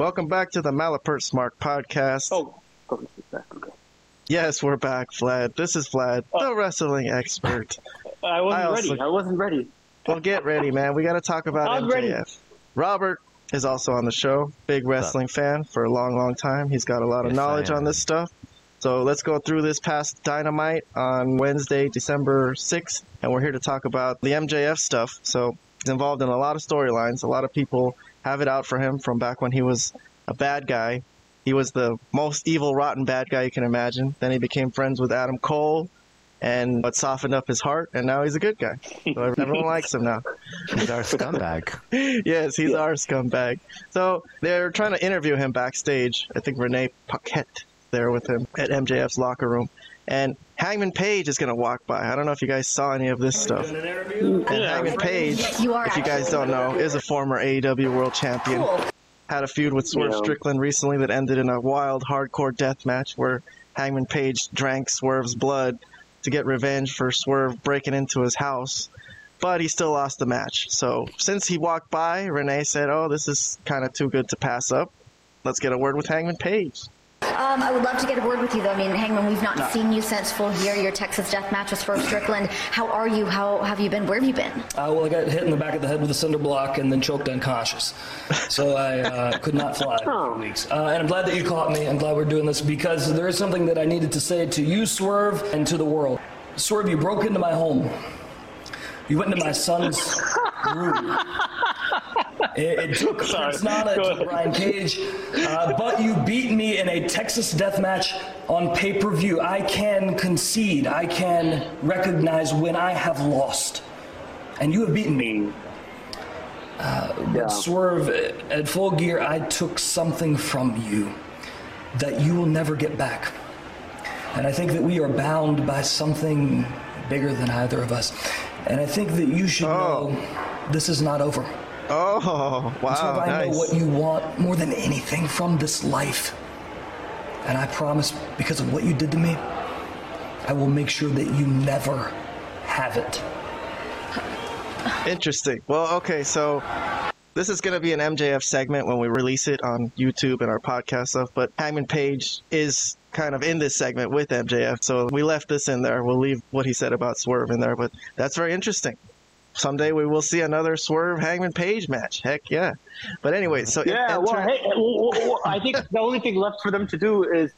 Welcome back to the Malapert Smark podcast. Oh, oh, back. Okay. Yes, we're back, Vlad. This is Vlad, the oh. wrestling expert. I wasn't I also- ready. I wasn't ready. Well, get ready, man. We got to talk about I'm MJF. ready. Robert is also on the show. Big wrestling fan for a long, long time. He's got a lot of Yes, knowledge on this stuff. So let's go through this past Dynamite on Wednesday, December 6th, and we're here to talk about the MJF stuff. So he's involved in a lot of storylines. A lot of people have it out for him from back when he was a bad guy. He was the most evil, rotten bad guy you can imagine. Then he became friends with Adam Cole, and what softened up his heart, and now he's a good guy. So everyone likes him now. He's our scumbag. yes, he's our scumbag. So they're trying to interview him backstage. I think Renee Paquette there with him at MJF's locker room. And Hangman Page is going to walk by. I don't know if you guys saw any of this stuff. Mm. And Hangman Page, You are if you guys don't know, is a former AEW World Champion. Had a feud with Swerve Yeah. Strickland recently that ended in a wild, hardcore death match where Hangman Page drank Swerve's blood to get revenge for Swerve breaking into his house. But he still lost the match. So since he walked by, Renee said, "Oh, this is kind of too good to pass up. Let's get a word with Hangman Page." Um, I would love to get a word with you, though. I mean, Hangman, we've not seen you since Full Gear. your Texas Death Match was for Strickland. How are you? How have you been? Where have you been? Uh, well, I got hit in the back of the head with a cinder block and then choked unconscious. So I uh, could not fly for weeks. Uh, and I'm glad that you caught me. I'm glad we're doing this because there is something that I needed to say to you, Swerve, and to the world. Swerve, you broke into my home. You went into my son's room. It, it took. Prince Nana, it took. Brian Cage, uh, but you beat me in a Texas death match on pay per view. I can concede, I can recognize when I have lost. And you have beaten me. Uh, yeah. Swerve, uh, at full gear, I took something from you that you will never get back. And I think that we are bound by something bigger than either of us. And I think that you should Oh. know this is not over. Oh, wow, Swerve, I know what you want more than anything from this life. And I promise, because of what you did to me, I will make sure that you never have it. Interesting. Well, okay, so this is going to be an MJF segment when we release it on YouTube and our podcast stuff, but Hangman Page is kind of in this segment with MJF, so we left this in there. We'll leave what he said about Swerve in there, but that's very interesting. Someday we will see another Swerve Hangman Page match. Heck yeah. But anyway, so Yeah, in well, turn- hey, well, well, well, I think the only thing left for them to do is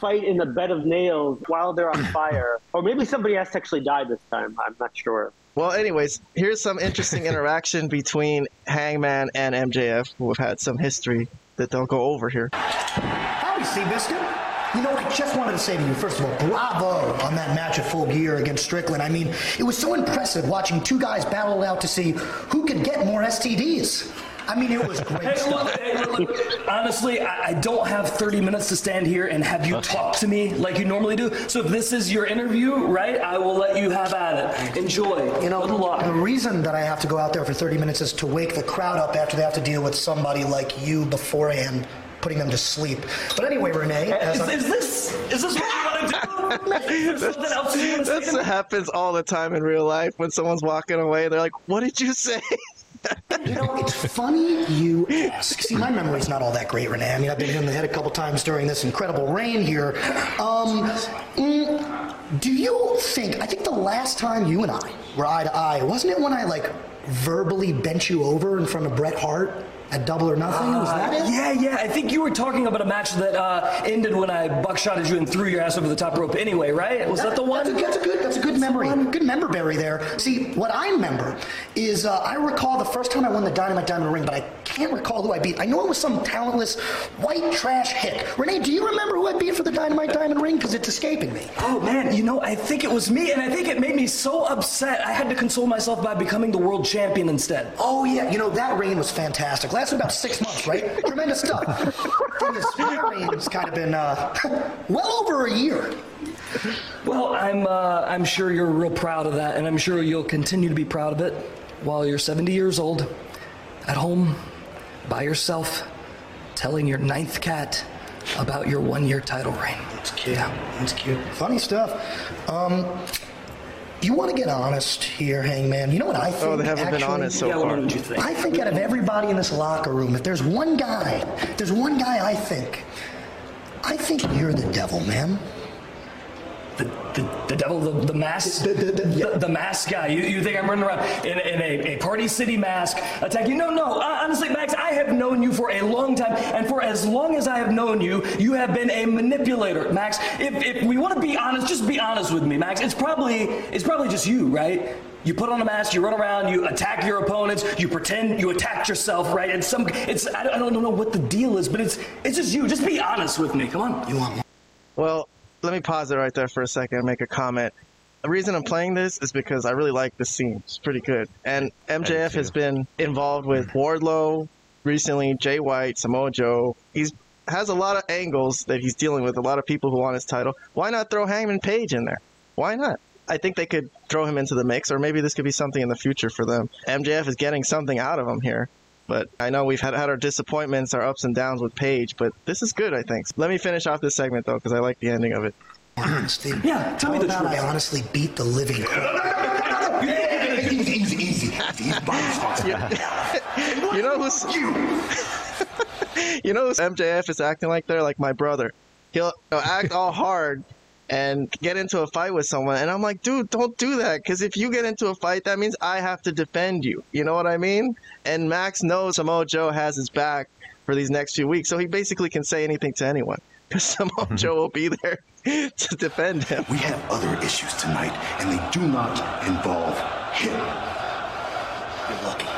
fight in the bed of nails while they're on fire. Or maybe somebody has to actually die this time. I'm not sure. Well, anyways, here's some interesting interaction between Hangman and MJF, who have had some history that they'll go over here. Howdy, Seabiscuit. You know, I just wanted to say to you, first of all, bravo on that match at full gear against Strickland. I mean, it was so impressive watching two guys battle it out to see who could get more STDs. I mean, it was great Hey, look, hey, look. Honestly, I, I don't have 30 minutes to stand here and have you talk to me like you normally do. So if this is your interview, right, I will let you have at it. Enjoy. You know, the reason that I have to go out there for 30 minutes is to wake the crowd up after they have to deal with somebody like you beforehand, putting them to sleep. But anyway, Renee, Is, I'm- is this is this what you want to do? Something else you want to say This happens all the time in real life when someone's walking away. They're like, "What did you say?" You know, it's funny you ask. See, my memory's not all that great, Renee. I mean, I've been hit in the head a couple times during this incredible reign here. Um, mm, do you think, I think the last time you and I were eye to eye, wasn't it when I, like, verbally bent you over in front of Bret Hart at Double or Nothing? Was that it? Yeah, yeah. I think you were talking about a match that uh, ended when I buckshotted you and threw your ass over the top rope. Anyway, right? Was that the one? That's a, that's a good. That's a good memory. Good member berry there. See, what I remember is uh, I recall the first time I won the Dynamite Diamond Ring, but I can't recall who I beat. I know it was some talentless white trash hick. Renee, do you remember who I beat for the Dynamite Diamond Ring? Because it's escaping me. Oh man, you know, I think it was me, and I think it made me so upset. I had to console myself by becoming the world champion instead. Oh yeah, you know that reign was fantastic. Lasted about six months, right? Tremendous stuff. Thing is, my reign's kind of been uh, well over a year. Well, I'm uh, I'm sure you're real proud of that, and I'm sure you'll continue to be proud of it while you're 70 years old, at home, by yourself, telling your ninth cat about your one-year title reign. That's cute. That's cute. Funny stuff. Um, you want to get honest here, Hangman? You know what I think? Oh, they haven't actually? been honest so yeah, far. what did you think? I think out of everybody in this locker room, if there's one guy, if there's one guy I think, I think you're the devil, man. The, the, the devil, the, the mask, the, the, the, mask guy. You, you think I'm running around in, in a, a Party City mask attacking? No, no. Uh, honestly, Max, I have known you for a long time, and for as long as I have known you, you have been a manipulator, Max. If, if we want to be honest, just be honest with me, Max. It's probably it's probably just you, right? You put on a mask, you run around, you attack your opponents, you pretend you attacked yourself, right? And some, it's I don't, I don't know what the deal is, but it's it's just you. Just be honest with me. Come on. You want more? Well, let me pause it right there for a second and make a comment. The reason I'm playing this is because I really like the scene. It's pretty good. And MJF has been involved with Wardlow recently, Jay White, Samoa Joe. He's has a lot of angles that he's dealing with, a lot of people who want his title. Why not throw Hangman Page in there? Why not? I think they could throw him into the mix, or maybe this could be something in the future for them. MJF is getting something out of him here. But I know we've had, had our disappointments, our ups and downs with Page, but this is good, I think. Let me finish off this segment, though, because I like the ending of it. Honestly. Yeah, tell me the about truth. I honestly beat the living crap. Easy. You know who's you know who's MJF is acting like they're like my brother. He'll, he'll act all hard and get into a fight with someone, and I'm like, dude, don't do that, because if you get into a fight, that means I have to defend you. You know what I mean? And Max knows Samoa Joe has his back for these next few weeks, so he basically can say anything to anyone, because Samoa mm-hmm. Joe will be there to defend him. We have other issues tonight, and they do not involve him. You're lucky.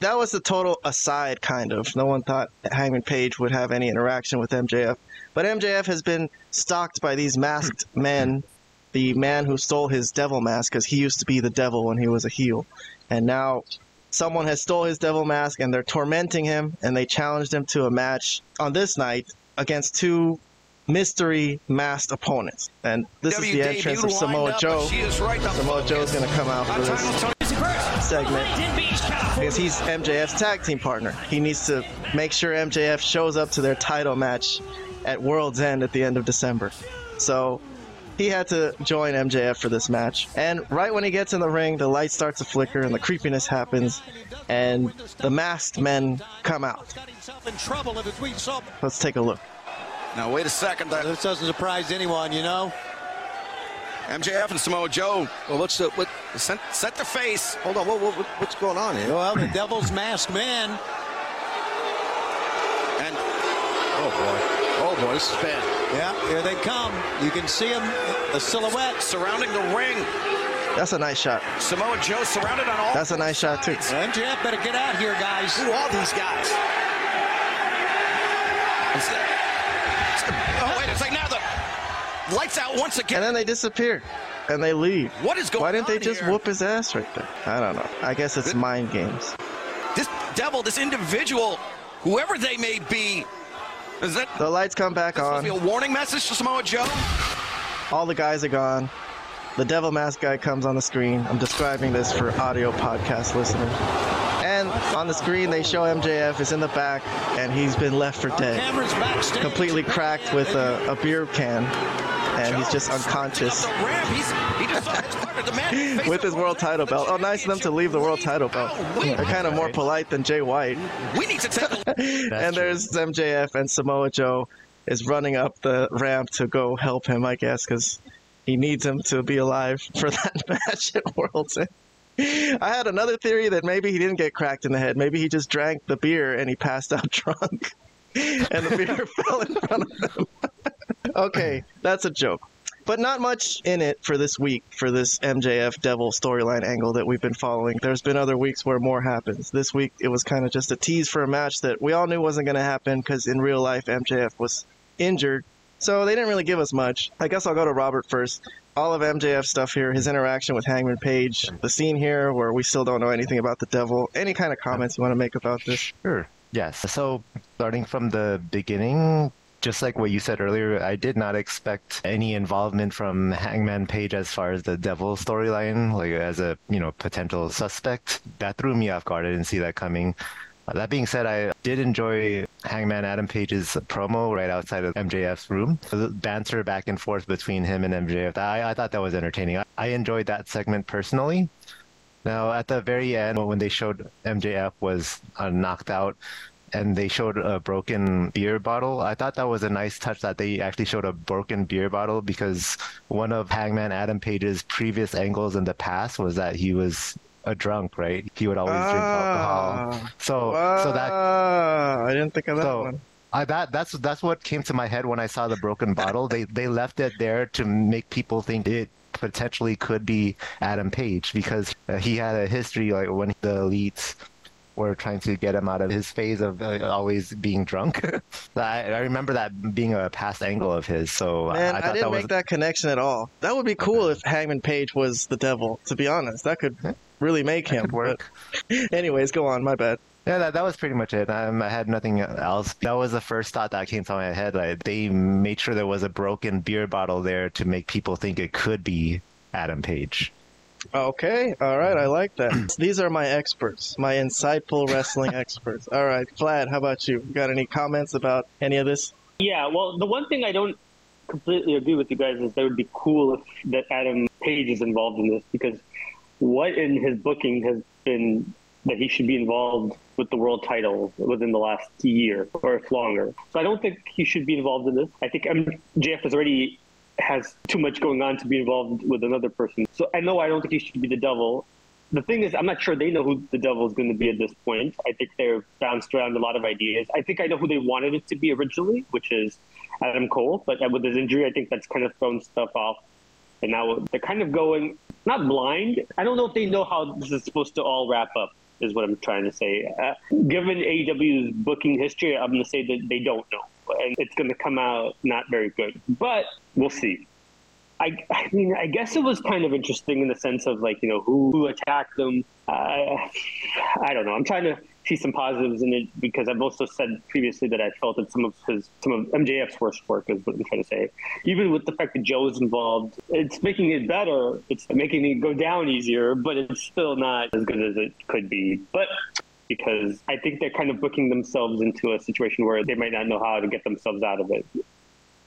That was a total aside, kind of. No one thought Hangman Page would have any interaction with MJF. But MJF has been stalked by these masked men. The man who stole his devil mask, because he used to be the devil when he was a heel. And now someone has stole his devil mask and they're tormenting him and they challenged him to a match on this night against two mystery masked opponents. And this is the entrance of Samoa Joe. Samoa Joe is going to come out for this segment because he's MJF's tag team partner. He needs to make sure MJF shows up to their title match at World's End at the end of December. So he had to join MJF for this match. And right when he gets in the ring, the light starts to flicker and the creepiness happens, and the masked men come out. Let's take a look. Now, wait a second. This doesn't surprise anyone, you know. MJF and Samoa Joe. Well, what's the what? Set, set the face. Hold on, what, what, what's going on here? Well, the Devil's Masked Man. And Oh boy, oh boy, this is bad. Yeah, here they come. You can see them, the silhouette. surrounding the ring. That's a nice shot. Samoa Joe surrounded on all. That's a nice shot, too. MJF better get out here, guys. Who are these guys? Lights out once again. And then they disappear and they leave. What is going Why didn't they on just here? whoop his ass right there? I don't know. I guess it's mind games. This devil, this individual, whoever they may be, is that The lights come back supposed to be on. a warning message to Samoa Joe? All the guys are gone. The devil mask guy comes on the screen. I'm describing this for audio podcast listeners. And on the screen, they show MJF is in the back, and he's been left for dead, completely cracked with a, a beer can, and he's just unconscious up the ramp. He's, he just saw his partner, the man face with his world title belt. Oh, nice of them to leave the world title belt. Oh, They're kind of more polite than Jay White. We need to take a and there's MJF and Samoa Joe is running up the ramp to go help him, I guess, because he needs him to be alive for that match at World's End. I had another theory that maybe he didn't get cracked in the head. Maybe he just drank the beer and he passed out drunk, and the beer fell in front of him. Okay, that's a joke. But not much in it for this week, for this MJF Devil storyline angle that we've been following. There's been other weeks where more happens. This week, it was kind of just a tease for a match that we all knew wasn't going to happen because in real life, MJF was injured. So they didn't really give us much. I guess I'll go to Robert first. All of MJF stuff here, his interaction with Hangman Page, the scene here where we still don't know anything about the devil. Any kind of comments you want to make about this? Sure. Yes. So starting from the beginning, just like what you said earlier, I did not expect any involvement from Hangman Page as far as the devil storyline, like as a you know potential suspect. That threw me off guard. I didn't see that coming. Uh, that being said, I did enjoy Hangman Adam Page's promo right outside of MJF's room. The banter back and forth between him and MJF. I, I thought that was entertaining. I, I enjoyed that segment personally. Now, at the very end, when they showed MJF was uh, knocked out, and they showed a broken beer bottle. I thought that was a nice touch that they actually showed a broken beer bottle because one of Hangman Adam Page's previous angles in the past was that he was a drunk, right? He would always drink alcohol. So, so that Ah, I didn't think of that so one. I that that's that's what came to my head when I saw the broken bottle. They they left it there to make people think it potentially could be Adam Page because uh, he had a history like when the elites were trying to get him out of his phase of uh, always being drunk. I, I remember that being a past angle of his. So Man, I, I, didn't that was make that connection at all. That would be cool if Hangman Page was the devil. To be honest, that could really make him work. But anyways, go on. My bad. Yeah, that, that was pretty much it. Um, I had nothing else. That was the first thought that came to my head. Like they made sure there was a broken beer bottle there to make people think it could be Adam Page. Okay, all right, I mm. like that. These are my experts, my insightful wrestling experts. All right, Vlad, how about you? Got any comments about any of this? Yeah, well, the one thing I don't completely agree with you guys is that would be cool if that Adam Page is involved in this because what in his booking has been that he should be involved with the world title within the last year or if longer. So I don't think he should be involved in this. I think MJF has already has too much going on to be involved with another person. So I know I don't think he should be the devil. The thing is, I'm not sure they know who the devil is going to be at this point. I think they're bounced around a lot of ideas. I think I know who they wanted it to be originally, which is Adam Cole. But with his injury, I think that's kind of thrown stuff off. And now they're kind of going not blind. I don't know if they know how this is supposed to all wrap up. Is what I'm trying to say. Uh, given AEW's booking history, I'm going to say that they don't know, and it's going to come out not very good. But we'll see. I, I mean, I guess it was kind of interesting in the sense of like, you know, who, who attacked them. Uh, I don't know. I'm trying to see some positives in it because I've also said previously that I felt that some of his, some of MJF's worst work is what I'm trying to say. Even with the fact that Joe is involved, it's making it better. It's making it go down easier, but it's still not as good as it could be. But because I think they're kind of booking themselves into a situation where they might not know how to get themselves out of it.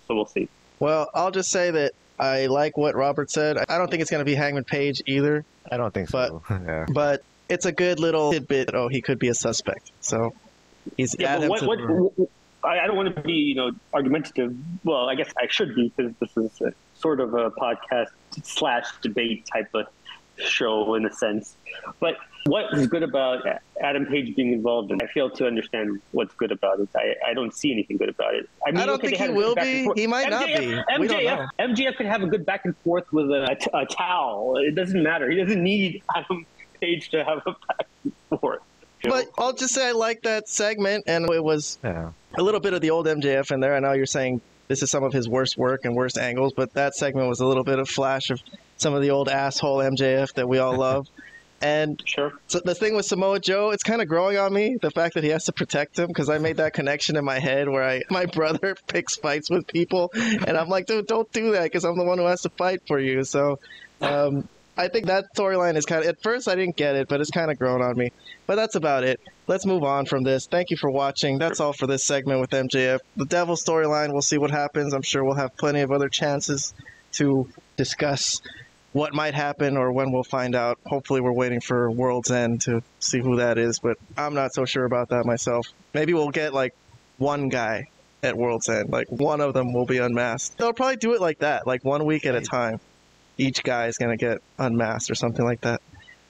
So we'll see. Well, I'll just say that I like what Robert said. I don't think it's going to be Hangman Page either. I don't think so. But, yeah. but it's a good little tidbit. Oh, he could be a suspect. So he's yeah, add him what, what, what- I I don't want to be, you know, argumentative. Well, I guess I should be because this is a, sort of a podcast slash debate type of show in a sense. But what is good about Adam Page being involved? in? I fail to understand what's good about it. I, I don't see anything good about it. I, mean, I don't okay, think he had a good will be. He might not be. We don't MJF, MJF could have a good back and forth with a, a, a towel. It doesn't matter. He doesn't need Adam Page to have a back and forth. But I'll just say I like that segment, and it was Yeah. a little bit of the old MJF in there. I know you're saying this is some of his worst work and worst angles, but that segment was a little bit of flash of some of the old asshole MJF that we all love. And Sure. so the thing with Samoa Joe, it's kind of growing on me the fact that he has to protect him because I made that connection in my head where I my brother picks fights with people, and I'm like, dude, don't do that because I'm the one who has to fight for you. So. Um, I think that storyline is kind of, at first I didn't get it, but it's kind of grown on me. But that's about it. Let's move on from this. Thank you for watching. That's all for this segment with MJF. The Devil storyline, we'll see what happens. I'm sure we'll have plenty of other chances to discuss what might happen or when we'll find out. Hopefully, we're waiting for World's End to see who that is, but I'm not so sure about that myself. Maybe we'll get like one guy at World's End. Like one of them will be unmasked. They'll probably do it like that, like one week at a time. Each guy is going to get unmasked or something like that.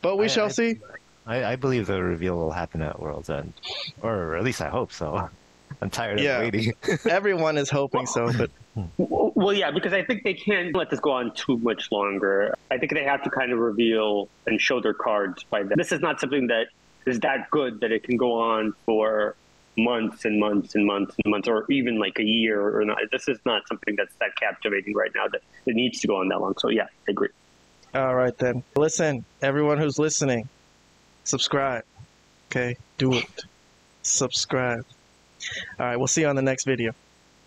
But we I- shall I- see. I, I believe the reveal will happen at World's End, or at least I hope so. I'm tired Yeah. of waiting. Everyone is hoping so, but Well, yeah, because I think they can't let this go on too much longer. I think they have to kind of reveal and show their cards by then. This is not something that is that good that it can go on for months and months and months and months, or even like a year or not. This is not something that's that captivating right now that it needs to go on that long. So yeah, I agree. all right then. Listen, everyone who's listening, subscribe. Okay, do it. Subscribe. All right, we'll see you on the next video.